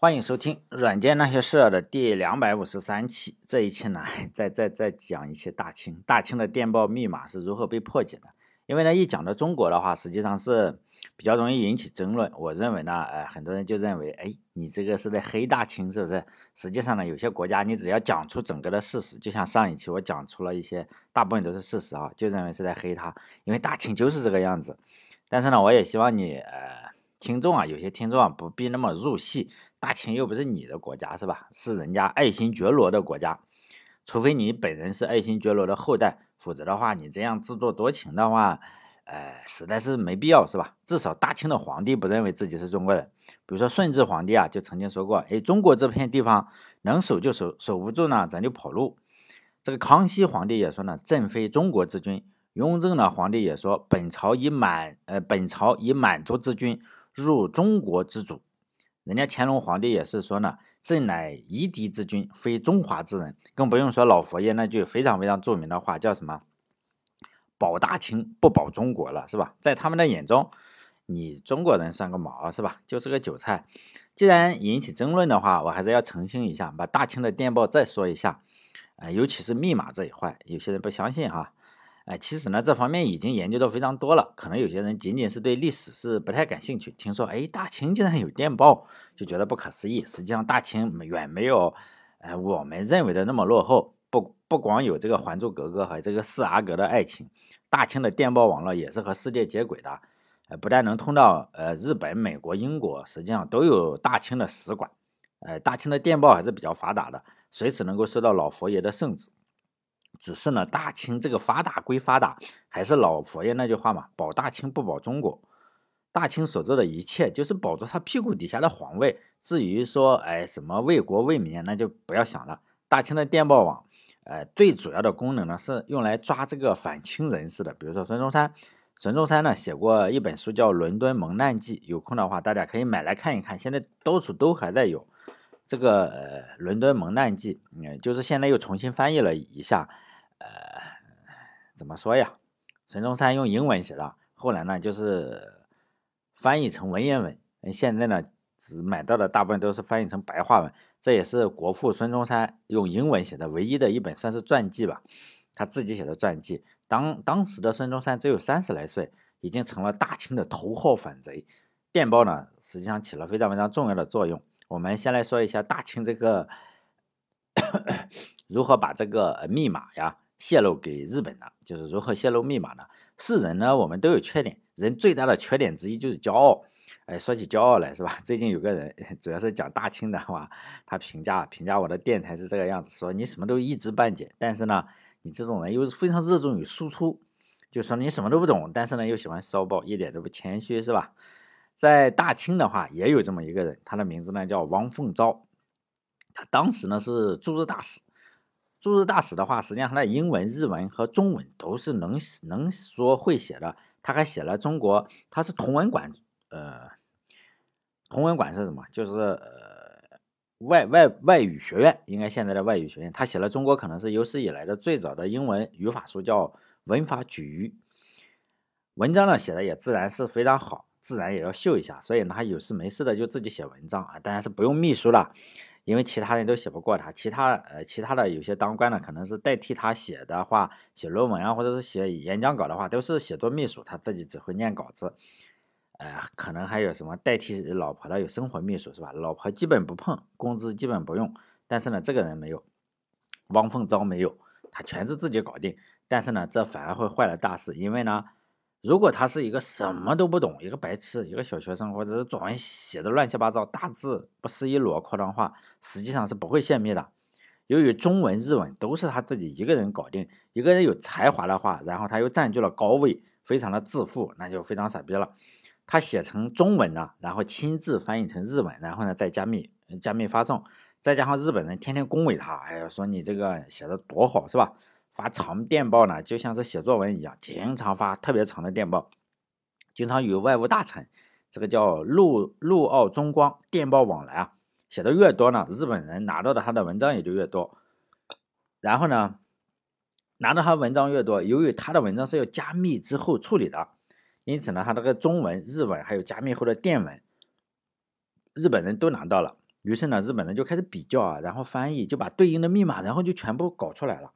欢迎收听《软件那些事儿》的第两百五十三期。这一期呢，再再再讲一期大清。大清的电报密码是如何被破解的？因为呢，一讲到中国的话，实际上是比较容易引起争论。我认为呢，呃，很多人就认为，哎，你这个是在黑大清，是不是？实际上呢，有些国家你只要讲出整个的事实，就像上一期我讲出了一些，大部分都是事实啊，就认为是在黑他，因为大清就是这个样子。但是呢，我也希望你，呃，听众啊，有些听众啊，不必那么入戏。大清又不是你的国家，是吧？是人家爱新觉罗的国家，除非你本人是爱新觉罗的后代，否则的话，你这样自作多情的话，呃，实在是没必要，是吧？至少大清的皇帝不认为自己是中国人。比如说顺治皇帝啊，就曾经说过，哎，中国这片地方能守就守，守不住呢，咱就跑路。这个康熙皇帝也说呢，朕非中国之君。雍正呢，皇帝也说，本朝以满，呃，本朝以满族之君入中国之主。人家乾隆皇帝也是说呢，朕乃夷狄之君，非中华之人。更不用说老佛爷那句非常非常著名的话，叫什么“保大清不保中国”了，是吧？在他们的眼中，你中国人算个毛，是吧？就是个韭菜。既然引起争论的话，我还是要澄清一下，把大清的电报再说一下，呃，尤其是密码这一块，有些人不相信哈。哎，其实呢，这方面已经研究的非常多了。可能有些人仅仅是对历史是不太感兴趣，听说哎，大清竟然有电报，就觉得不可思议。实际上，大清远没有，呃，我们认为的那么落后。不不光有这个《还珠格格》和这个四阿哥的爱情，大清的电报网络也是和世界接轨的。呃，不但能通到呃日本、美国、英国，实际上都有大清的使馆。呃，大清的电报还是比较发达的，随时能够收到老佛爷的圣旨。只是呢，大清这个发达归发达，还是老佛爷那句话嘛，保大清不保中国。大清所做的一切就是保住他屁股底下的皇位。至于说，哎，什么为国为民，那就不要想了。大清的电报网，呃，最主要的功能呢，是用来抓这个反清人士的。比如说孙中山，孙中山呢写过一本书叫《伦敦蒙难记》，有空的话大家可以买来看一看。现在到处都还在有这个呃《伦敦蒙难记》，嗯，就是现在又重新翻译了一下。呃，怎么说呀？孙中山用英文写的，后来呢就是翻译成文言文。现在呢，只买到的大部分都是翻译成白话文。这也是国父孙中山用英文写的唯一的一本算是传记吧，他自己写的传记。当当时的孙中山只有三十来岁，已经成了大清的头号反贼。电报呢，实际上起了非常非常重要的作用。我们先来说一下大清这个 如何把这个密码呀。泄露给日本的，就是如何泄露密码呢？是人呢，我们都有缺点，人最大的缺点之一就是骄傲。哎，说起骄傲来，是吧？最近有个人，主要是讲大清的话，他评价评价我的电台是这个样子，说你什么都一知半解，但是呢，你这种人又非常热衷于输出，就说你什么都不懂，但是呢又喜欢骚包，一点都不谦虚，是吧？在大清的话，也有这么一个人，他的名字呢叫王凤昭，他当时呢是驻日大使。驻日大使的话，实际上他的英文、日文和中文都是能能说会写的。他还写了中国，他是同文馆，呃，同文馆是什么？就是呃外外外语学院，应该现在的外语学院。他写了中国可能是有史以来的最早的英文语法书，叫《文法举语》。文章呢写的也自然是非常好，自然也要秀一下。所以呢，他有事没事的就自己写文章啊，当然是不用秘书了。因为其他人都写不过他，其他呃其他的有些当官的可能是代替他写的话，写论文啊，或者是写演讲稿的话，都是写作秘书，他自己只会念稿子。呃，可能还有什么代替老婆的，有生活秘书是吧？老婆基本不碰，工资基本不用。但是呢，这个人没有，汪凤昭没有，他全是自己搞定。但是呢，这反而会坏了大事，因为呢。如果他是一个什么都不懂，一个白痴，一个小学生，或者是作文写的乱七八糟，大字不识一摞，夸张话，实际上是不会泄密的。由于中文、日文都是他自己一个人搞定，一个人有才华的话，然后他又占据了高位，非常的自负，那就非常傻逼了。他写成中文呢，然后亲自翻译成日文，然后呢再加密、加密发送，再加上日本人天天恭维他，哎呀，说你这个写的多好，是吧？发长电报呢，就像是写作文一样，经常发特别长的电报，经常与外务大臣，这个叫陆陆奥中光电报往来啊，写的越多呢，日本人拿到的他的文章也就越多。然后呢，拿到他文章越多，由于他的文章是要加密之后处理的，因此呢，他这个中文、日文还有加密后的电文，日本人都拿到了。于是呢，日本人就开始比较啊，然后翻译，就把对应的密码，然后就全部搞出来了。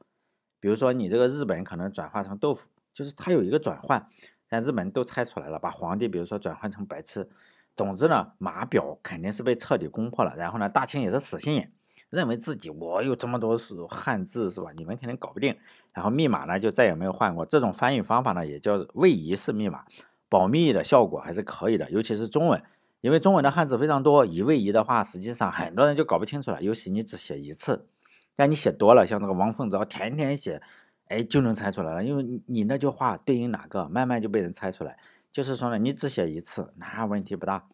比如说你这个日本可能转化成豆腐，就是它有一个转换，但日本都猜出来了，把皇帝比如说转换成白痴。总之呢，码表肯定是被彻底攻破了。然后呢，大清也是死心眼，认为自己我有这么多是汉字是吧？你们肯定搞不定。然后密码呢就再也没有换过。这种翻译方法呢也叫位移式密码，保密的效果还是可以的，尤其是中文，因为中文的汉字非常多，一位移的话，实际上很多人就搞不清楚了。尤其你只写一次，但你写多了，像那个王凤昭天天写，哎就能猜出来了，因为你你那句话对应哪个，慢慢就被人猜出来。就是说呢，你只写一次，那问题不大。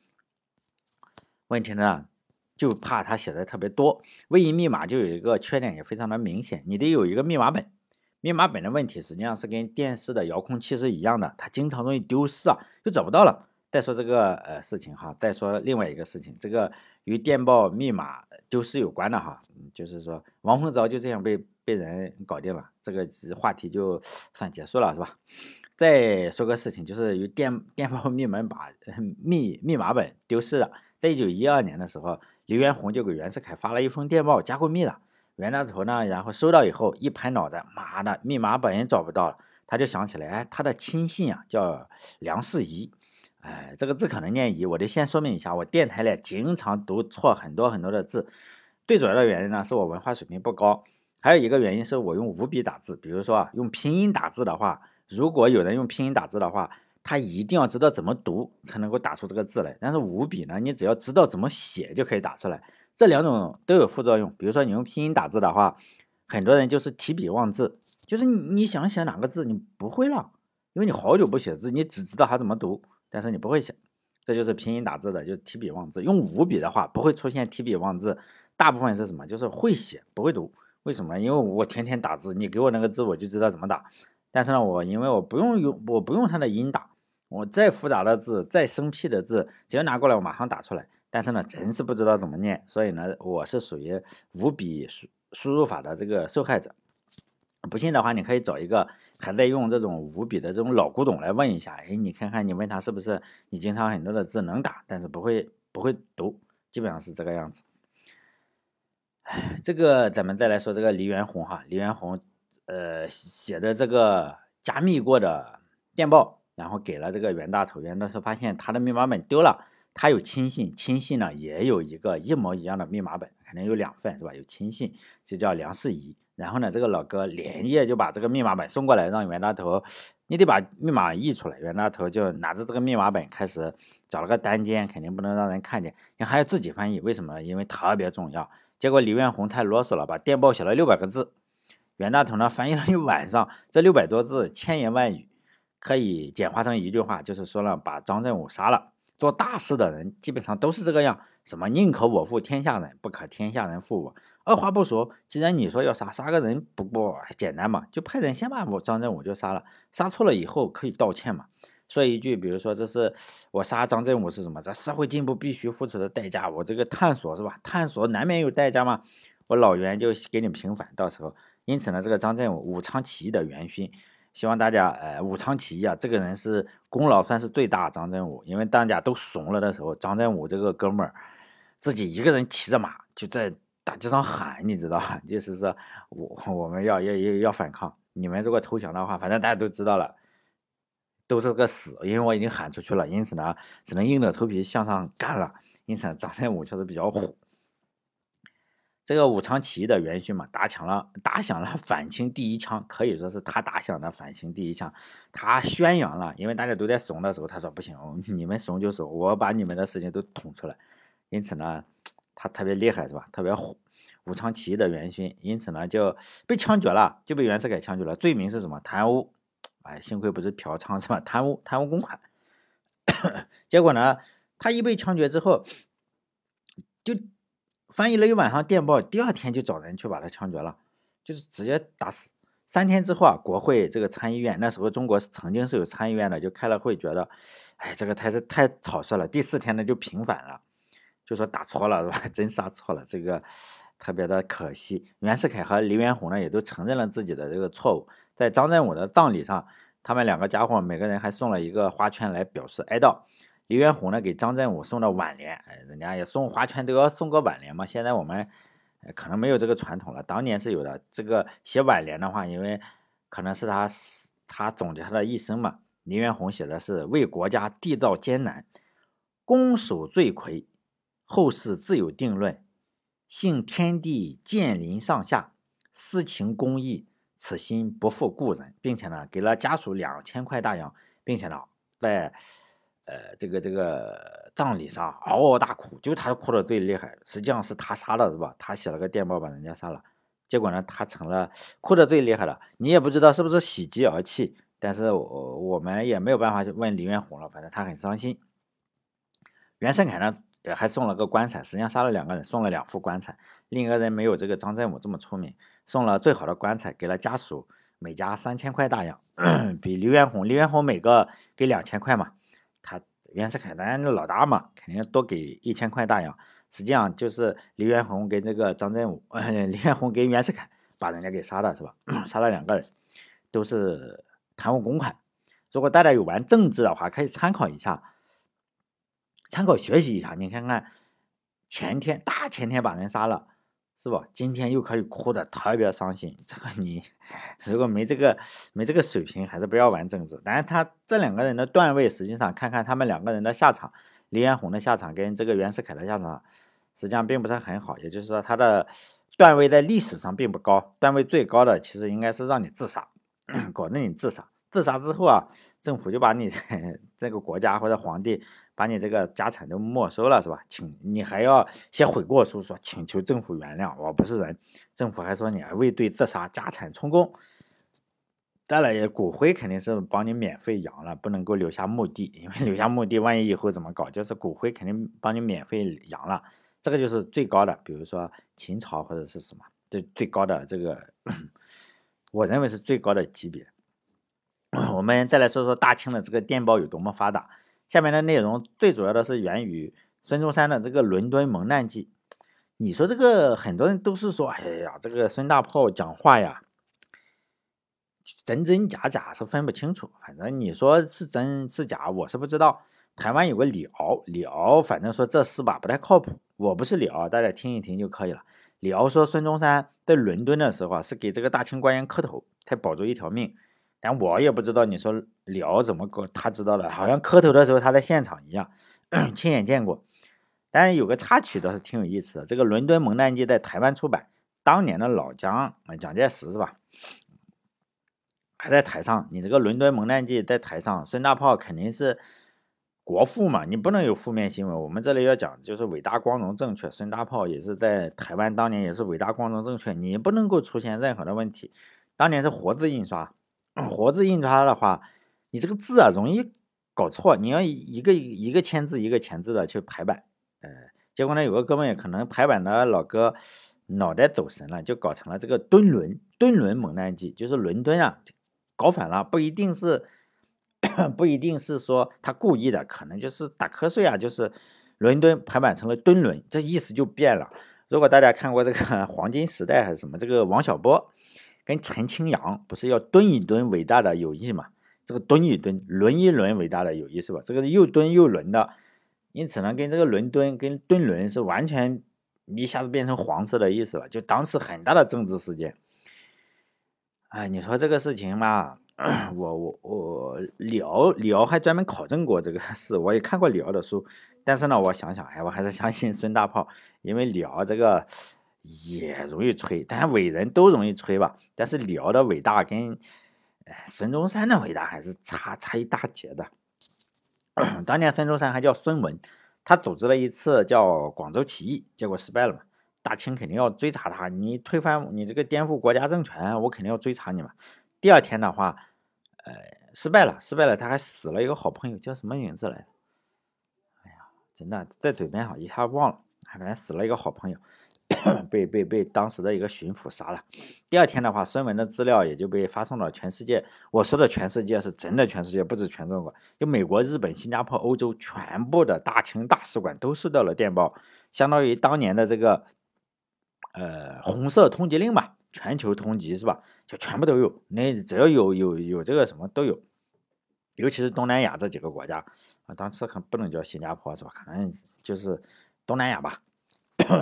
问题呢，就怕他写的特别多。位移密码就有一个缺点，也非常的明显，你得有一个密码本。密码本的问题实际上是跟电视的遥控器是一样的，它经常容易丢失啊，就找不到了。再说这个呃事情哈，再说另外一个事情，这个与电报密码丢失有关的哈，就是说王凤昭就这样被被人搞定了，这个话题就算结束了，是吧？再说个事情，就是有电电报密门把密密码本丢失了。在一九一二年的时候，刘元洪就给袁世凯发了一封电报，加过密的。袁大头呢，然后收到以后一拍脑袋，妈的，密码本找不到了。他就想起来，哎，他的亲信啊叫梁士仪，哎，这个字可能念仪，我得先说明一下，我电台里经常读错很多很多的字。最主要的原因呢，是我文化水平不高，还有一个原因是我用五笔打字，比如说啊，用拼音打字的话。如果有人用拼音打字的话，他一定要知道怎么读才能够打出这个字来。但是五笔呢，你只要知道怎么写就可以打出来。这两种都有副作用。比如说你用拼音打字的话，很多人就是提笔忘字，就是你想写哪个字你不会了，因为你好久不写字，你只知道它怎么读，但是你不会写。这就是拼音打字的，就提笔忘字。用五笔的话不会出现提笔忘字，大部分是什么？就是会写不会读。为什么？因为我天天打字，你给我那个字我就知道怎么打。但是呢，我因为我不用用，我不用它的音打，我再复杂的字，再生僻的字，只要拿过来，我马上打出来。但是呢，真是不知道怎么念，所以呢，我是属于五笔输输入法的这个受害者。不信的话，你可以找一个还在用这种五笔的这种老古董来问一下，哎，你看看，你问他是不是你经常很多的字能打，但是不会不会读，基本上是这个样子。哎，这个咱们再来说这个黎元洪哈，黎元洪。呃，写的这个加密过的电报，然后给了这个袁大头，袁大头发现他的密码本丢了，他有亲信，亲信呢也有一个一模一样的密码本，肯定有两份是吧？有亲信就叫梁世仪，然后呢，这个老哥连夜就把这个密码本送过来，让袁大头，你得把密码译出来。袁大头就拿着这个密码本开始找了个单间，肯定不能让人看见，因为还要自己翻译，为什么？因为特别重要。结果李彦宏太啰嗦了，把电报写了六百个字。袁大头呢翻译了一晚上，这六百多字千言万语，可以简化成一句话，就是说了把张振武杀了。做大事的人基本上都是这个样，什么宁可我负天下人，不可天下人负我。二话不说，既然你说要杀，杀个人不过简单嘛，就派人先把我张振武就杀了，杀错了以后可以道歉嘛。说一句，比如说这是我杀张振武是什么？这社会进步必须付出的代价，我这个探索是吧？探索难免有代价嘛。我老袁就给你平反，到时候。因此呢，这个张振武武昌起义的元勋，希望大家，呃，武昌起义啊，这个人是功劳算是最大。张振武，因为大家都怂了的时候，张振武这个哥们儿自己一个人骑着马就在大街上喊，你知道吧？就是我我们要要要要反抗，你们如果投降的话，反正大家都知道了，都是个死，因为我已经喊出去了。因此呢，只能硬着头皮向上干了。因此，张振武确实比较虎。这个武昌起义的元勋嘛，打响了打响了反清第一枪，可以说是他打响的反清第一枪。他宣扬了，因为大家都在怂的时候，他说不行，你们怂就怂，我把你们的事情都捅出来。因此呢，他特别厉害是吧？特别虎。武昌起义的元勋，因此呢就被枪决了，就被袁世凯枪决了。罪名是什么？贪污。哎，幸亏不是嫖娼是吧？贪污，贪污公款。结果呢，他一被枪决之后，就。翻译了一晚上电报，第二天就找人去把他枪决了，就是直接打死。三天之后啊，国会这个参议院那时候中国曾经是有参议院的，就开了会，觉得，哎，这个太是太草率了。第四天呢就平反了，就说打错了是吧？真杀错了，这个特别的可惜。袁世凯和黎元洪呢也都承认了自己的这个错误。在张振武的葬礼上，他们两个家伙每个人还送了一个花圈来表示哀悼。黎元洪呢给张振武送了挽联，哎，人家也送花圈都要送个挽联嘛。现在我们可能没有这个传统了，当年是有的。这个写挽联的话，因为可能是他他总结他的一生嘛。黎元洪写的是为国家缔造艰难，攻守罪魁，后世自有定论。幸天地鉴临上下，私情公义，此心不负故人，并且呢给了家属两千块大洋，并且呢在。呃，这个这个葬礼上嗷嗷大哭，就他哭的最厉害。实际上是他杀的，是吧？他写了个电报把人家杀了，结果呢，他成了哭的最厉害的。你也不知道是不是喜极而泣，但是我我们也没有办法去问李元洪了。反正他很伤心。袁世凯呢，还送了个棺材，实际上杀了两个人，送了两副棺材。另一个人没有这个张振武这么聪明，送了最好的棺材，给了家属每家三千块大洋，比刘元洪，刘元洪每个给两千块嘛。他袁世凯当然老大嘛，肯定多给一千块大洋。实际上就是刘元洪跟这个张振武，李元洪跟袁世凯把人家给杀了，是吧？杀了两个人，都是贪污公款。如果大家有玩政治的话，可以参考一下，参考学习一下。你看看前天大前天把人杀了。是吧？今天又可以哭的特别伤心。这个你如果没这个没这个水平，还是不要玩政治。但是他这两个人的段位，实际上看看他们两个人的下场，李彦宏的下场跟这个袁世凯的下场，实际上并不是很好。也就是说，他的段位在历史上并不高，段位最高的其实应该是让你自杀，搞得你自杀。自杀之后啊，政府就把你 这个国家或者皇帝。把你这个家产都没收了是吧？请你还要写悔过书，说请求政府原谅，我不是人。政府还说你未对自杀家产充公。当然，也骨灰肯定是帮你免费扬了，不能够留下墓地，因为留下墓地，万一以后怎么搞？就是骨灰肯定帮你免费扬了，这个就是最高的。比如说秦朝或者是什么，最最高的这个，我认为是最高的级别。我们再来说说大清的这个电报有多么发达。下面的内容最主要的是源于孙中山的这个伦敦蒙难记。你说这个很多人都是说，哎呀，这个孙大炮讲话呀，真真假假是分不清楚。反正你说是真是假，我是不知道。台湾有个李敖，李敖反正说这事吧不太靠谱。我不是李敖，大家听一听就可以了。李敖说孙中山在伦敦的时候啊，是给这个大清官员磕头，才保住一条命。但我也不知道你说聊怎么搞，他知道了，好像磕头的时候他在现场一样，亲眼见过。但是有个插曲倒是挺有意思的，这个《伦敦蒙难记》在台湾出版，当年的老蒋蒋介石是吧，还在台上。你这个《伦敦蒙难记》在台上，孙大炮肯定是国父嘛，你不能有负面新闻。我们这里要讲就是伟大、光荣、正确。孙大炮也是在台湾当年也是伟大、光荣、正确，你不能够出现任何的问题。当年是活字印刷。活字印刷的话，你这个字啊容易搞错，你要一个一个签字一个签字的去排版，呃，结果呢有个哥们可能排版的老哥脑袋走神了，就搞成了这个敦伦敦伦蒙难记，就是伦敦啊搞反了，不一定是 不一定是说他故意的，可能就是打瞌睡啊，就是伦敦排版成了敦伦，这意思就变了。如果大家看过这个 黄金时代还是什么，这个王小波。跟陈清扬不是要蹲一蹲伟大的友谊嘛？这个蹲一蹲，轮一轮伟大的友谊是吧？这个又蹲又轮的，因此呢，跟这个伦敦跟敦伦是完全一下子变成黄色的意思了，就当时很大的政治事件。哎，你说这个事情嘛，我我我李敖李敖还专门考证过这个事，我也看过李敖的书，但是呢，我想想，哎，我还是相信孙大炮，因为李敖这个。也容易吹，但伟人都容易吹吧。但是李敖的伟大跟孙中山的伟大还是差差一大截的。当年孙中山还叫孙文，他组织了一次叫广州起义，结果失败了嘛。大清肯定要追查他，你推翻你这个颠覆国家政权，我肯定要追查你嘛。第二天的话，呃，失败了，失败了，他还死了一个好朋友，叫什么名字来着？哎呀，真的在嘴边哈，一下忘了，反正死了一个好朋友。被被被当时的一个巡抚杀了。第二天的话，孙文的资料也就被发送到全世界。我说的全世界是真的全世界，不止全中国，就美国、日本、新加坡、欧洲全部的大清大使馆都收到了电报，相当于当年的这个呃红色通缉令吧，全球通缉是吧？就全部都有，那只要有有有这个什么都有。尤其是东南亚这几个国家啊，当时可不能叫新加坡是吧？可能就是东南亚吧。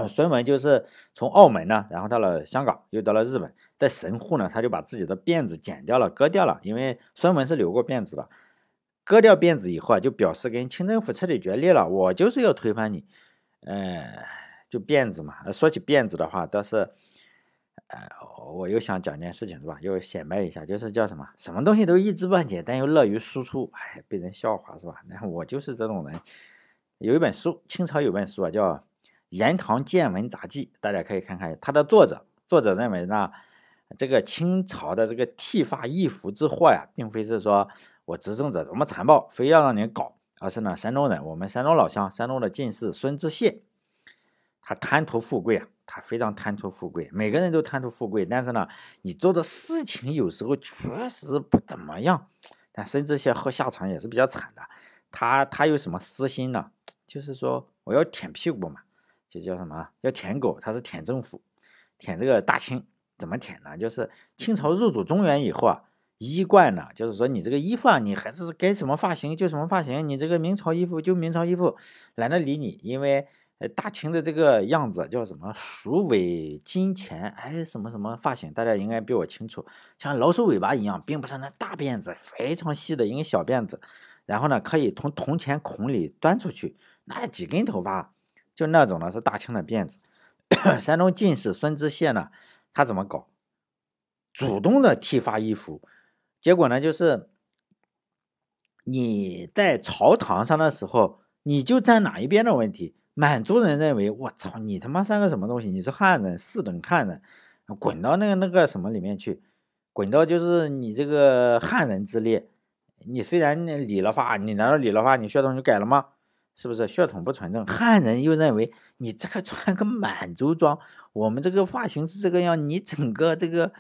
孙文就是从澳门呢，然后到了香港，又到了日本，在神户呢，他就把自己的辫子剪掉了，割掉了，因为孙文是留过辫子的。割掉辫子以后啊，就表示跟清政府彻底决裂了，我就是要推翻你。呃，就辫子嘛。说起辫子的话，倒是，呃，我又想讲件事情是吧？又显摆一下，就是叫什么，什么东西都一知半解，但又乐于输出，哎，被人笑话是吧？那我就是这种人。有一本书，清朝有本书啊，叫《言堂见闻杂记》，大家可以看看。它的作者，作者认为呢，这个清朝的这个剃发易服之祸呀，并非是说。我执政者多么残暴，非要让你搞，而是呢，山东人，我们山东老乡，山东的进士孙知谢，他贪图富贵啊，他非常贪图富贵，每个人都贪图富贵，但是呢，你做的事情有时候确实不怎么样。但孙知谢后下场也是比较惨的，他他有什么私心呢？就是说我要舔屁股嘛，就叫什么要舔狗，他是舔政府，舔这个大清，怎么舔呢？就是清朝入主中原以后啊。衣冠呢，就是说你这个衣服啊，你还是该什么发型就什么发型，你这个明朝衣服就明朝衣服，懒得理你。因为呃大清的这个样子叫什么鼠尾金钱，哎什么什么发型，大家应该比我清楚。像老鼠尾巴一样，并不是那大辫子，非常细的一个小辫子，然后呢可以从铜钱孔里端出去，那几根头发，就那种呢是大清的辫子。山东进士孙知县呢，他怎么搞？主动的剃发易服。结果呢，就是你在朝堂上的时候，你就站哪一边的问题。满族人认为，我操，你他妈算个什么东西？你是汉人，四等汉人，滚到那个那个什么里面去，滚到就是你这个汉人之列。你虽然理了发，你难道理了发，你血统就改了吗？是不是血统不纯正？汉人又认为你这个穿个满族装，我们这个发型是这个样，你整个这个。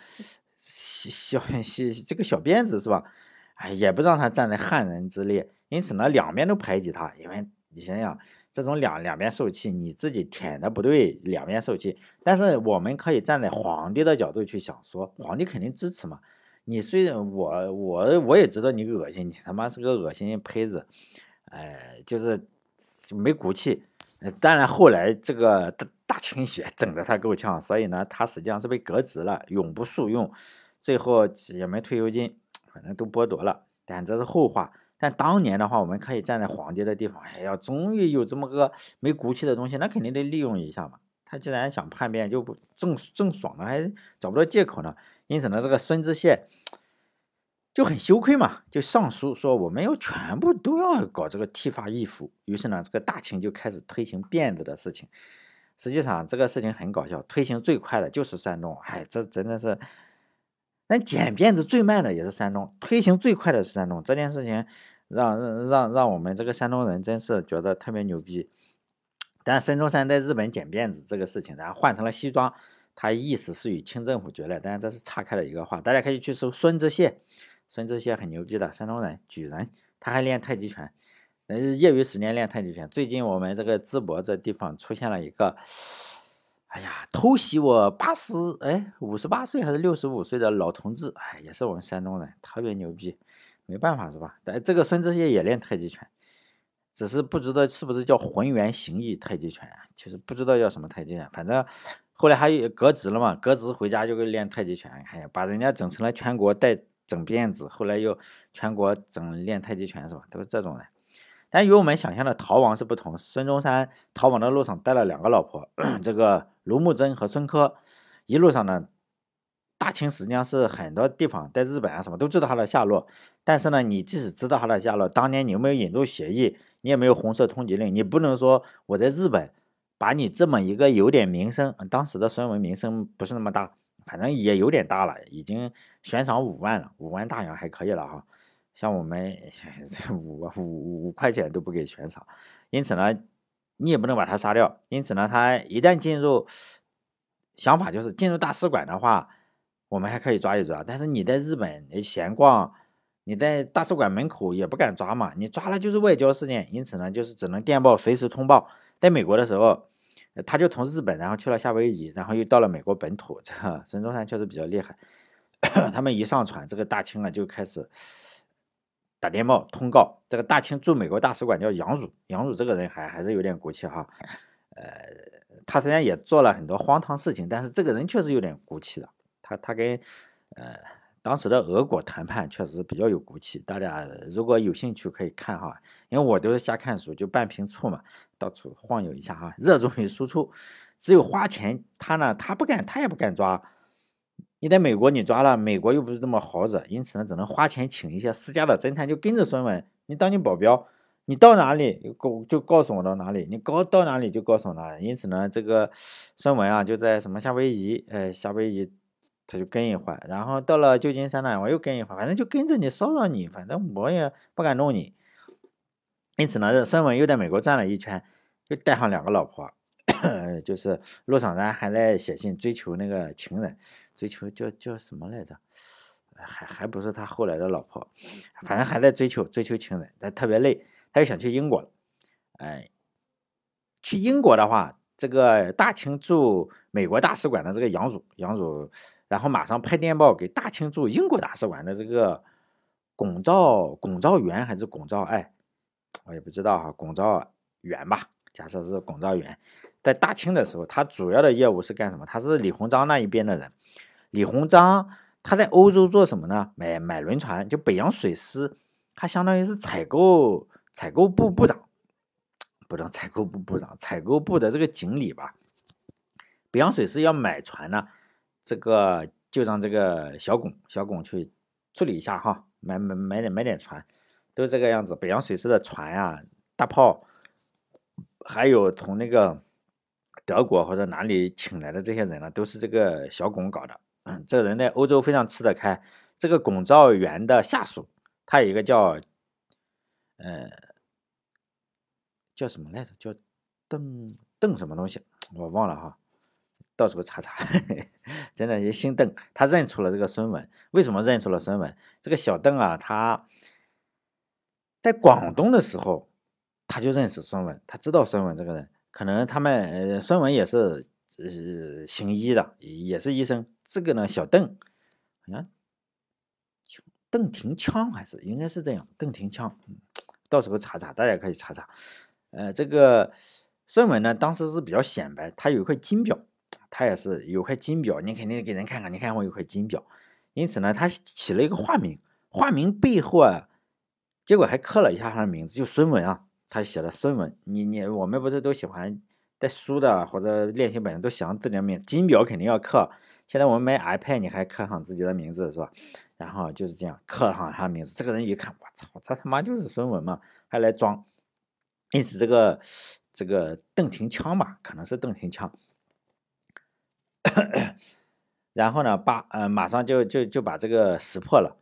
小小这个小辫子是吧？哎，也不让他站在汉人之列，因此呢，两边都排挤他。因为你想想，这种两两边受气，你自己舔的不对，两边受气。但是我们可以站在皇帝的角度去想，说皇帝肯定支持嘛。你虽然我我我也知道你恶心，你他妈是个恶心胚子，哎，就是没骨气。当然后来这个大大清洗 整的他够呛，所以呢，他实际上是被革职了，永不诉用。最后也没退休金，反正都剥夺了。但这是后话。但当年的话，我们可以站在皇帝的地方，哎呀，终于有这么个没骨气的东西，那肯定得利用一下嘛。他既然想叛变，就不正正爽呢，还找不到借口呢。因此呢，这个孙知县就很羞愧嘛，就上书说我们要全部都要搞这个剃发易服。于是呢，这个大清就开始推行辫子的事情。实际上这个事情很搞笑，推行最快的就是山东。哎，这真的是。但剪辫子最慢的也是山东，推行最快的是山东。这件事情让让让我们这个山东人真是觉得特别牛逼。但孙中山在日本剪辫子这个事情，然后换成了西装，他意思是与清政府决裂。但是这是岔开了一个话，大家可以去搜孙知谢，孙知谢很牛逼的山东人，举人，他还练太极拳，呃，业余时间练太极拳。最近我们这个淄博这地方出现了一个。哎呀，偷袭我八十哎五十八岁还是六十五岁的老同志，哎，也是我们山东人，特别牛逼，没办法是吧？但这个孙知谢也练太极拳，只是不知道是不是叫浑圆形意太极拳，其实不知道叫什么太极拳，反正后来还有革职了嘛，革职回家就给练太极拳，哎呀，把人家整成了全国带整辫子，后来又全国整练太极拳是吧？都是这种人。但与我们想象的逃亡是不同。孙中山逃亡的路上带了两个老婆，这个卢慕贞和孙科。一路上呢，大清实际上是很多地方在日本啊什么都知道他的下落。但是呢，你即使知道他的下落，当年你又没有引渡协议？你也没有红色通缉令，你不能说我在日本把你这么一个有点名声，当时的孙文名声不是那么大，反正也有点大了，已经悬赏五万了，五万大洋还可以了哈。像我们 五五五块钱都不给悬赏，因此呢，你也不能把他杀掉。因此呢，他一旦进入，想法就是进入大使馆的话，我们还可以抓一抓。但是你在日本闲逛，你在大使馆门口也不敢抓嘛，你抓了就是外交事件。因此呢，就是只能电报随时通报。在美国的时候，他就从日本然后去了夏威夷，然后又到了美国本土。这孙中山确实比较厉害，他们一上船，这个大清啊就开始。打电报通告，这个大清驻美国大使馆叫杨汝，杨汝这个人还还是有点骨气哈，呃，他虽然也做了很多荒唐事情，但是这个人确实有点骨气的，他他跟呃当时的俄国谈判确实比较有骨气，大家如果有兴趣可以看哈，因为我都是瞎看书，就半瓶醋嘛，到处晃悠一下哈，热衷于输出，只有花钱，他呢他不敢，他也不敢抓。你在美国，你抓了，美国又不是这么好惹，因此呢，只能花钱请一些私家的侦探，就跟着孙文，你当你保镖，你到哪里告就告诉我到哪里，你告到哪里就告诉我哪里。因此呢，这个孙文啊，就在什么夏威夷，哎，夏威夷他就跟一会儿，然后到了旧金山呢，我又跟一会儿，反正就跟着你骚扰你，反正我也不敢弄你。因此呢，这孙文又在美国转了一圈，又带上两个老婆，就是陆上山还在写信追求那个情人。追求叫叫什么来着？还还不是他后来的老婆，反正还在追求追求情人，他特别累，他又想去英国了。哎，去英国的话，这个大清驻美国大使馆的这个杨汝杨汝，然后马上派电报给大清驻英国大使馆的这个龚兆龚兆元还是龚兆爱，我也不知道哈，龚兆元吧，假设是龚兆元。在大清的时候，他主要的业务是干什么？他是李鸿章那一边的人。李鸿章他在欧洲做什么呢？买买轮船，就北洋水师，他相当于是采购采购部部长，不能采购部部长，采购部的这个经理吧。北洋水师要买船呢，这个就让这个小巩小巩去处理一下哈，买买买点买点船，都这个样子。北洋水师的船呀，大炮，还有从那个。德国或者哪里请来的这些人呢，都是这个小巩搞的。嗯，这个人在欧洲非常吃得开。这个巩兆元的下属，他有一个叫，呃，叫什么来着？叫邓邓什么东西？我忘了哈，到时候查查。真的也，姓邓，他认出了这个孙文。为什么认出了孙文？这个小邓啊，他在广东的时候，他就认识孙文，他知道孙文这个人。可能他们呃，孙文也是呃行医的，也是医生。这个呢，小邓好像邓廷锵还是应该是这样，邓廷枪，到时候查查，大家可以查查。呃，这个孙文呢，当时是比较显摆，他有一块金表，他也是有块金表，你肯定给人看看，你看我有块金表。因此呢，他起了一个化名，化名背后啊，结果还刻了一下他的名字，就孙文啊。他写的孙文，你你我们不是都喜欢带书的或者练习本上都写上自己的名，金表肯定要刻。现在我们买 iPad，你还刻上自己的名字是吧？然后就是这样刻上他的名字。这个人一看，我操，这他妈就是孙文嘛，还来装。因此这个这个邓廷枪吧，可能是邓廷枪。然后呢，把呃马上就就就把这个识破了。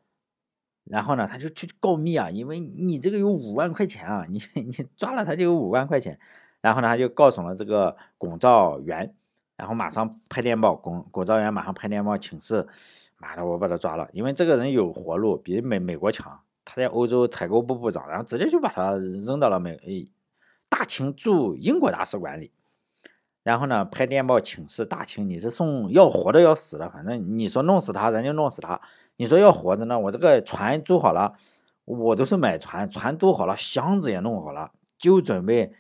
然后呢，他就去告密啊，因为你这个有五万块钱啊，你 你抓了他就有五万块钱。然后呢，他就告诉了这个龚兆元，然后马上拍电报，龚龚兆元马上拍电报请示，妈的，我把他抓了，因为这个人有活路，比美美国强，他在欧洲采购部部长，然后直接就把他扔到了美诶大清驻英国大使馆里。然后呢，拍电报请示大清，你是送要活的要死的，反正你说弄死他，咱就弄死他。你说要活着呢，我这个船租好了，我都是买船，船租好了，箱子也弄好了，就准备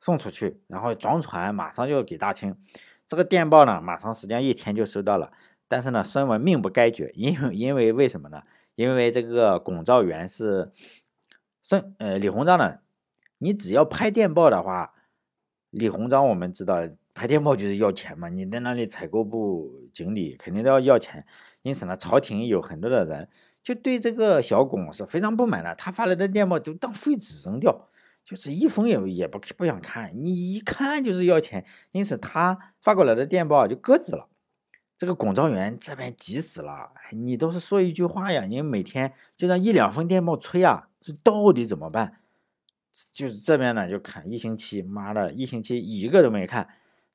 送出去，然后装船，马上就给大清。这个电报呢，马上时间一天就收到了。但是呢，孙文命不该绝，因为因为为什么呢？因为这个龚兆元是孙呃李鸿章呢，你只要拍电报的话，李鸿章我们知道拍电报就是要钱嘛，你在那里采购部经理肯定都要要钱。因此呢，朝廷有很多的人就对这个小巩是非常不满的。他发来的电报就当废纸扔掉，就是一封也也不不想看，你一看就是要钱。因此他发过来的电报就搁置了。这个龚兆元这边急死了，你都是说一句话呀！你每天就那一两封电报催啊，这到底怎么办？就是这边呢就看一星期，妈的一星期一个都没看。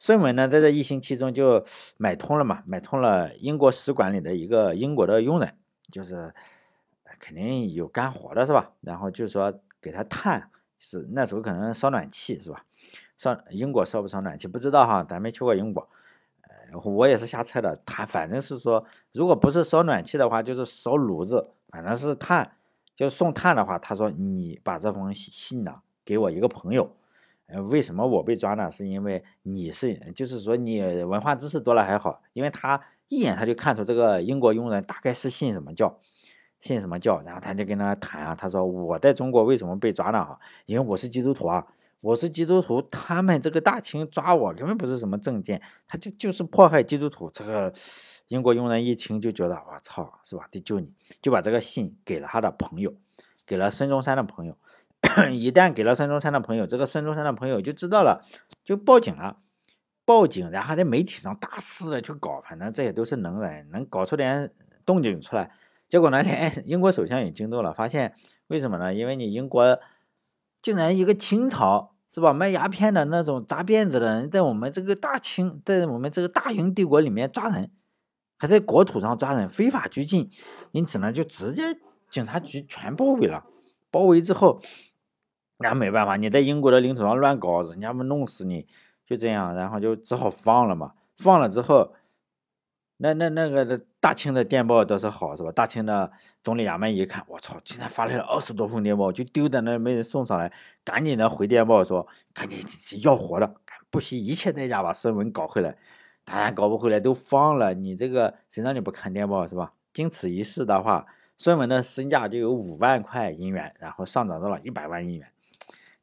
孙文呢，在这一星期中就买通了嘛，买通了英国使馆里的一个英国的佣人，就是肯定有干活的是吧？然后就说给他炭，是那时候可能烧暖气是吧？烧英国烧不烧暖气不知道哈，咱没去过英国，呃，我也是瞎猜的。他反正是说，如果不是烧暖气的话，就是烧炉子，反正是炭，就送炭的话，他说你把这封信呢给我一个朋友。呃，为什么我被抓呢？是因为你是，就是说你文化知识多了还好，因为他一眼他就看出这个英国佣人大概是信什么教，信什么教，然后他就跟他谈啊，他说我在中国为什么被抓呢？哈，因为我是基督徒啊，我是基督徒，他们这个大清抓我根本不是什么证件，他就就是迫害基督徒。这个英国佣人一听就觉得我操，是吧？得救你，就把这个信给了他的朋友，给了孙中山的朋友。一旦给了孙中山的朋友，这个孙中山的朋友就知道了，就报警了，报警，然后在媒体上大肆的去搞，反正这些都是能人，能搞出点动静出来。结果呢，连英国首相也惊动了，发现为什么呢？因为你英国竟然一个清朝是吧，卖鸦片的那种扎辫子的人，在我们这个大清，在我们这个大英帝国里面抓人，还在国土上抓人，非法拘禁，因此呢，就直接警察局全包围了，包围之后。那没办法，你在英国的领土上乱搞，人家不弄死你，就这样，然后就只好放了嘛。放了之后，那那那个大清的电报倒是好，是吧？大清的总理衙门一看，我操，竟然发来了二十多封电报，就丢在那没人送上来，赶紧的回电报说，赶紧要活的，不惜一切代价把孙文搞回来。当然搞不回来都放了，你这个谁让你不看电报是吧？经此一事的话，孙文的身价就有五万块银元，然后上涨到了一百万银元。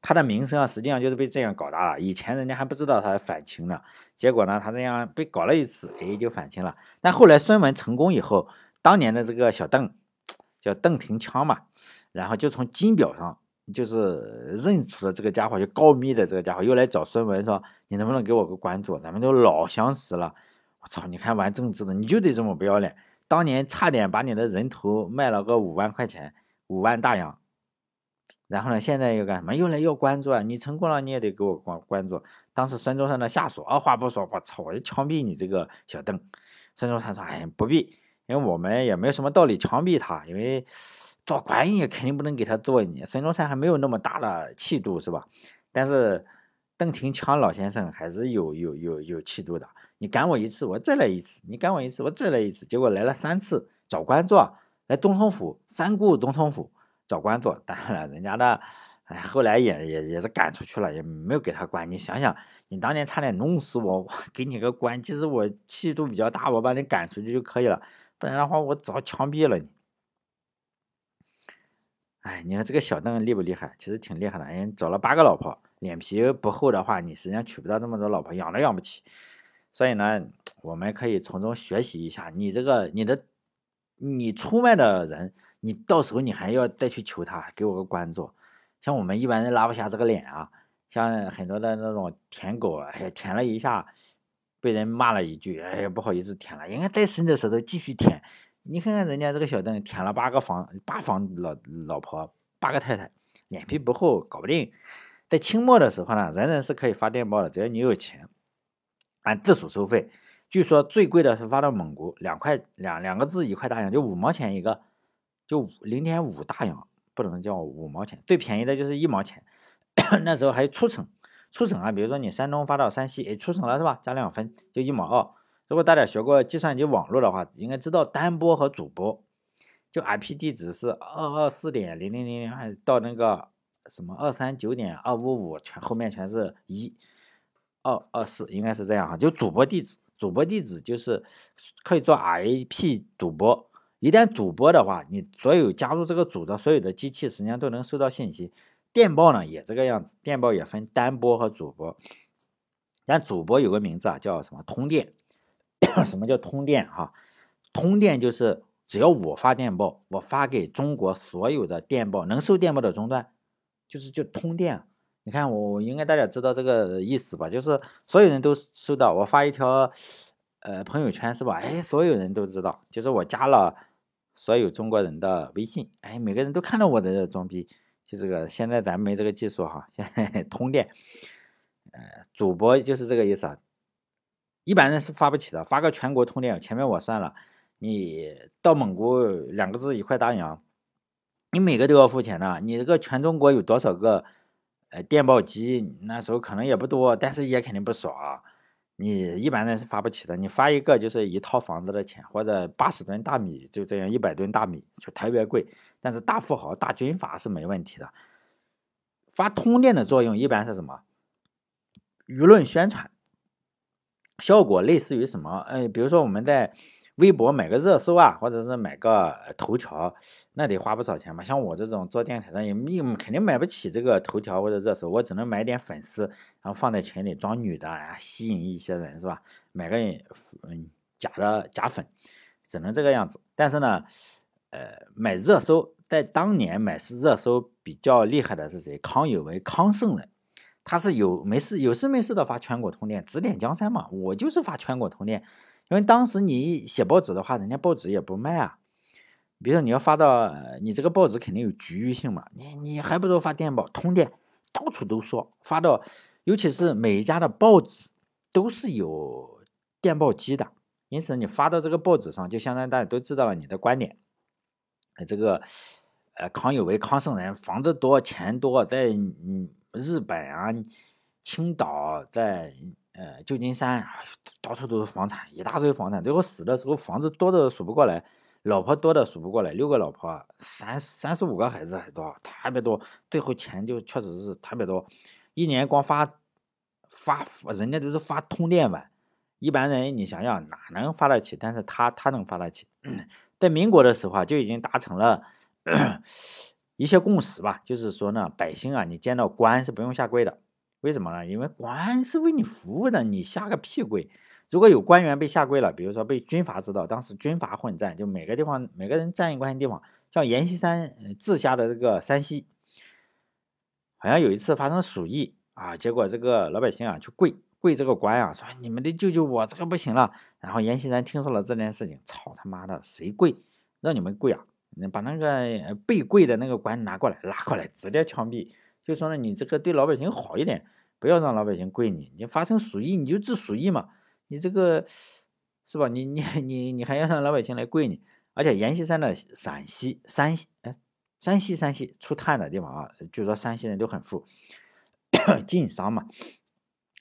他的名声啊，实际上就是被这样搞大了。以前人家还不知道他反清呢，结果呢，他这样被搞了一次，哎，就反清了。但后来孙文成功以后，当年的这个小邓，叫邓廷枪嘛，然后就从金表上就是认出了这个家伙，就告密的这个家伙，又来找孙文说：“你能不能给我个关注？咱们都老相识了。”我操，你看玩政治的，你就得这么不要脸。当年差点把你的人头卖了个五万块钱，五万大洋。然后呢？现在又干什么？又来要关注啊！你成功了，你也得给我关关注。当时孙中山的下属二话不说，我操，我就枪毙你这个小邓。孙中山说：“哎，不必，因为我们也没有什么道理枪毙他，因为做官也肯定不能给他做。你孙中山还没有那么大的气度，是吧？但是邓廷强老先生还是有有有有气度的。你赶我一次，我再来一次；你赶我一次，我再来一次。结果来了三次找官做，来总统府三顾总统府。”找官做，当然了，人家的，哎，后来也也也是赶出去了，也没有给他官。你想想，你当年差点弄死我，我给你个官，其实我气度比较大，我把你赶出去就可以了，不然的话我早枪毙了你。哎，你看这个小邓厉不厉害？其实挺厉害的，人找了八个老婆，脸皮不厚的话，你实际上娶不到这么多老婆，养都养不起。所以呢，我们可以从中学习一下，你这个你的你出卖的人。你到时候你还要再去求他给我个关注，像我们一般人拉不下这个脸啊，像很多的那种舔狗，哎呀舔了一下，被人骂了一句，哎呀不好意思舔了，应该再伸着舌头继续舔。你看看人家这个小邓舔了八个房八房老老婆八个太太，脸皮不厚，搞不定。在清末的时候呢，人人是可以发电报的，只要你有钱，按字数收费。据说最贵的是发到蒙古，两块两两个字一块大洋，就五毛钱一个。就零点五大洋，不能叫五毛钱，最便宜的就是一毛钱。那时候还出省，出省啊，比如说你山东发到山西，哎，出省了是吧？加两分就一毛二。如果大家学过计算机网络的话，应该知道单波和主波，就 IP 地址是二二四点零零零零二，到那个什么二三九点二五五，全后面全是一二二四，应该是这样哈。就主播地址，主播地址就是可以做 IP 主播。一旦主播的话，你所有加入这个组的所有的机器，实际上都能收到信息。电报呢也这个样子，电报也分单播和主播。但主播有个名字啊，叫什么通电？什么叫通电？哈，通电就是只要我发电报，我发给中国所有的电报能收电报的终端，就是就通电。你看我应该大家知道这个意思吧？就是所有人都收到，我发一条呃朋友圈是吧？哎，所有人都知道，就是我加了。所有中国人的微信，哎，每个人都看到我的装逼，就这个。现在咱没这个技术哈，现在 通电，呃，主播就是这个意思啊。一般人是发不起的，发个全国通电，前面我算了，你到蒙古两个字一块大洋，你每个都要付钱的。你这个全中国有多少个呃电报机？那时候可能也不多，但是也肯定不少啊。你一般人是发不起的，你发一个就是一套房子的钱，或者八十吨大米，就这样一百吨大米就特别贵。但是大富豪、大军阀是没问题的。发通电的作用一般是什么？舆论宣传，效果类似于什么？呃，比如说我们在微博买个热搜啊，或者是买个头条，那得花不少钱嘛。像我这种做电台的，也肯定买不起这个头条或者热搜，我只能买点粉丝，然后放在群里装女的啊，吸引一些人是吧？买个嗯假的假粉，只能这个样子。但是呢，呃，买热搜。在当年买是热搜比较厉害的是谁？康有为、康圣人，他是有没事有事没事的发全国通电，指点江山嘛。我就是发全国通电，因为当时你写报纸的话，人家报纸也不卖啊。比如说你要发到你这个报纸肯定有局域性嘛，你你还不如发电报通电，到处都说发到，尤其是每一家的报纸都是有电报机的，因此你发到这个报纸上，就相当于大家都知道了你的观点，这个。呃，康有为、康圣人房子多钱多，在嗯日本啊、青岛，在呃旧金山啊，到处都是房产，一大堆房产。最后死的时候，房子多的数不过来，老婆多的数不过来，六个老婆，三三十五个孩子还多，特别多。最后钱就确实是特别多，一年光发发人家都是发通电碗，一般人你想想哪能发得起？但是他他能发得起，在民国的时候啊，就已经达成了。一些共识吧，就是说呢，百姓啊，你见到官是不用下跪的，为什么呢？因为官是为你服务的，你下个屁跪！如果有官员被下跪了，比如说被军阀知道，当时军阀混战，就每个地方每个人占一块地方，像阎锡山治下的这个山西，好像有一次发生鼠疫啊，结果这个老百姓啊去跪跪这个官啊，说你们得救救我，这个不行了。然后阎锡山听说了这件事情，操他妈的，谁跪？让你们跪啊！把那个被跪的那个官拿过来，拉过来，直接枪毙。就说呢，你这个对老百姓好一点，不要让老百姓跪你。你发生鼠疫，你就治鼠疫嘛。你这个是吧？你你你你还要让老百姓来跪你？而且阎锡山的陕西、山西，哎，山西、山西出炭的地方啊，据说山西人都很富，晋商嘛。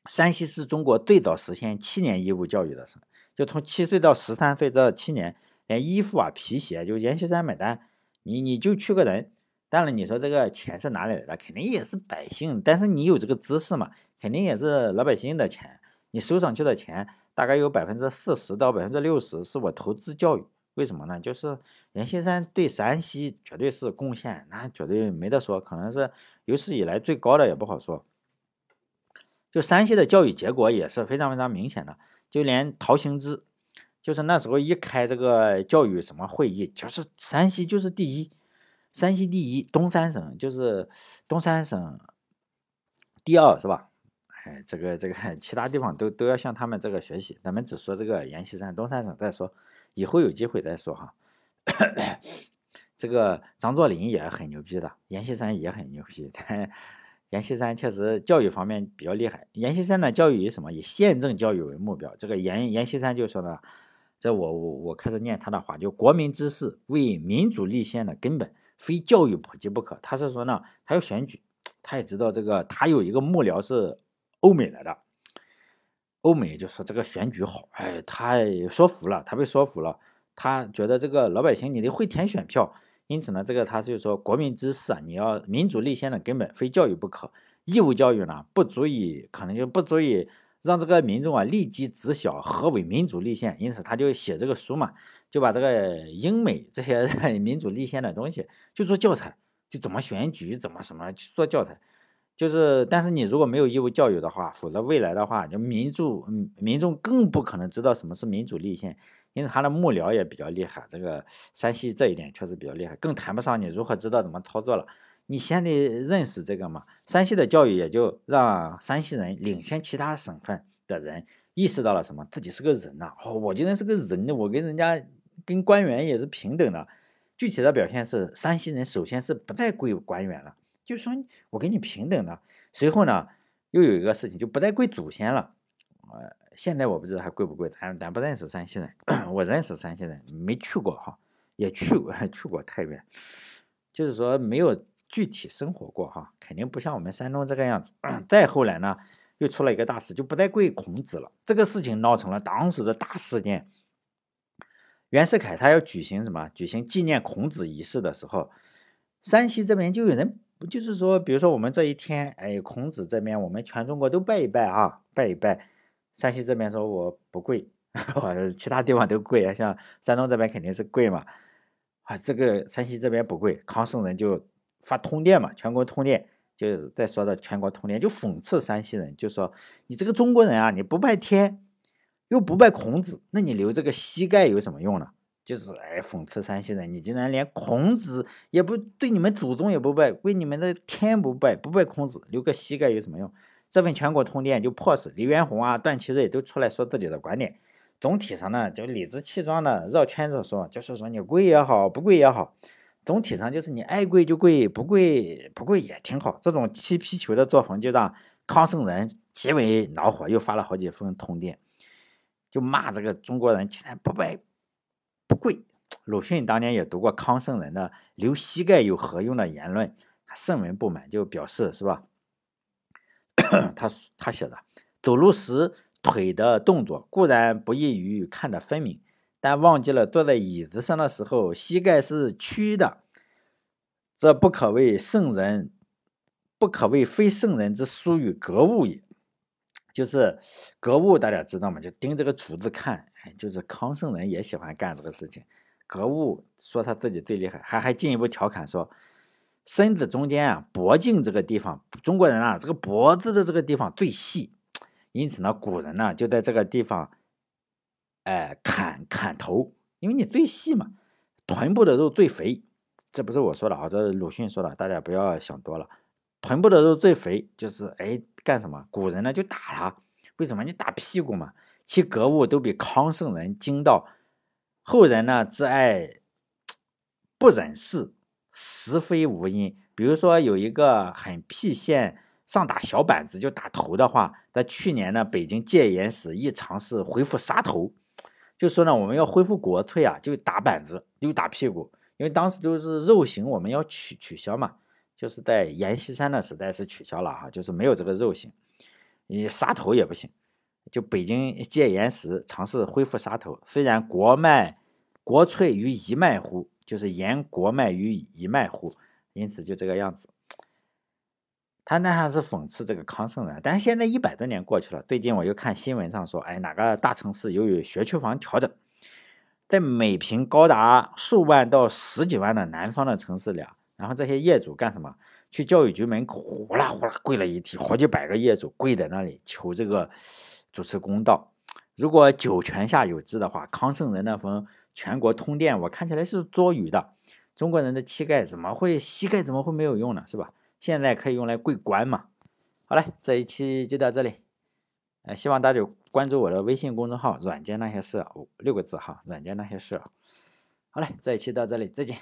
山西是中国最早实现七年义务教育的省，就从七岁到十三岁这七年。连衣服啊、皮鞋，就阎锡山买单，你你就去个人。当然，你说这个钱是哪里来的？肯定也是百姓，但是你有这个知识嘛，肯定也是老百姓的钱。你收上去的钱，大概有百分之四十到百分之六十是我投资教育。为什么呢？就是阎锡山对山西绝对是贡献，那绝对没得说，可能是有史以来最高的，也不好说。就山西的教育结果也是非常非常明显的，就连陶行知。就是那时候一开这个教育什么会议，就是山西就是第一，山西第一，东三省就是东三省第二是吧？哎，这个这个 其他地方都都要向他们这个学习。咱们只说这个阎锡山东三省再说，以后有机会再说哈。这个张作霖也很牛逼的，阎锡山也很牛逼。但阎锡山确实教育方面比较厉害。阎锡山的教育以什么？以宪政教育为目标。这个阎阎锡山就说呢。这我我我开始念他的话，就国民之事为民主立宪的根本，非教育普及不可。他是说呢，他要选举，他也知道这个，他有一个幕僚是欧美来的，欧美就说这个选举好，哎，他说服了，他被说服了，他觉得这个老百姓你得会填选票，因此呢，这个他就说国民之事啊，你要民主立宪的根本，非教育不可，义务教育呢不足以，可能就不足以。让这个民众啊立即知晓何为民主立宪，因此他就写这个书嘛，就把这个英美这些 民主立宪的东西就做教材，就怎么选举，怎么什么做教材，就是，但是你如果没有义务教育的话，否则未来的话，就民主，民众更不可能知道什么是民主立宪，因为他的幕僚也比较厉害，这个山西这一点确实比较厉害，更谈不上你如何知道怎么操作了。你先得认识这个嘛，山西的教育也就让山西人领先其他省份的人意识到了什么，自己是个人呐。哦，我今天是个人，我跟人家跟官员也是平等的。具体的表现是，山西人首先是不再跪官员了，就说我跟你平等的。随后呢，又有一个事情，就不再跪祖先了。呃，现在我不知道还跪不跪，咱咱不认识山西人，我认识山西人，没去过哈，也去过 去过太原，就是说没有。具体生活过哈，肯定不像我们山东这个样子。再后来呢，又出了一个大事，就不再跪孔子了。这个事情闹成了当时的大事件。袁世凯他要举行什么？举行纪念孔子仪式的时候，山西这边就有人，就是说，比如说我们这一天，哎，孔子这边我们全中国都拜一拜啊，拜一拜。山西这边说我不跪，我其他地方都跪啊，像山东这边肯定是跪嘛。啊，这个山西这边不跪，康圣人就发通电嘛，全国通电，就是在说的全国通电，就讽刺山西人，就说你这个中国人啊，你不拜天，又不拜孔子，那你留这个膝盖有什么用呢？就是哎，讽刺山西人，你竟然连孔子也不对，你们祖宗也不拜，为你们的天不拜，不拜孔子，留个膝盖有什么用？这份全国通电就迫使李元洪啊、段祺瑞都出来说自己的观点。总体上呢，就理直气壮的绕圈子说，就是说你跪也好，不跪也好，总体上就是你爱跪就跪，不跪不跪也挺好。这种踢皮球的作风就让康圣人极为恼火，又发了好几封通电，就骂这个中国人竟然不拜不跪。鲁迅当年也读过康圣人的“留膝盖有何用”的言论，他甚为不满，就表示是吧？他他写的走路时腿的动作固然不易于看得分明，但忘记了坐在椅子上的时候膝盖是屈的，这不可谓圣人，不可谓非圣人之疏与格物也。就是格物，大家知道吗？就盯这个竹子看，哎就是康圣人也喜欢干这个事情。格物说他自己最厉害，还还进一步调侃说。身子中间啊，脖颈这个地方，中国人啊，这个脖子的这个地方最细，因此呢，古人呢就在这个地方，哎，砍砍头，因为你最细嘛。臀部的肉最肥，这不是我说的啊，这是鲁迅说的，大家不要想多了。臀部的肉最肥，就是哎干什么？古人呢就打他，为什么？你打屁股嘛。其格物都比康圣人精到，后人呢自爱不忍视。实非无因，比如说有一个很僻县上打小板子就打头的话，在去年呢，北京戒严时一尝试恢复杀头，就说呢我们要恢复国粹啊，就打板子，就打屁股，因为当时都是肉刑，我们要取取消嘛，就是在阎锡山的时代是取消了哈，就是没有这个肉刑，你杀头也不行，就北京戒严时尝试恢复杀头，虽然国脉国粹于一脉乎。就是言国脉于一脉乎，因此就这个样子。他那还是讽刺这个康圣人，但是现在一百多年过去了，最近我又看新闻上说，哎，哪个大城市由于学区房调整，在每平高达数万到十几万的南方的城市里啊，然后这些业主干什么？去教育局门口呼啦呼啦跪了一地，好几百个业主跪在那里求这个主持公道。如果九泉下有知的话，康圣人那封。全国通电，我看起来是多余的。中国人的膝盖怎么会膝盖怎么会没有用呢？是吧？现在可以用来跪棺嘛。好嘞，这一期就到这里。呃，希望大家关注我的微信公众号“软件那些事”，六个字哈，“软件那些事”。好嘞，这一期到这里，再见。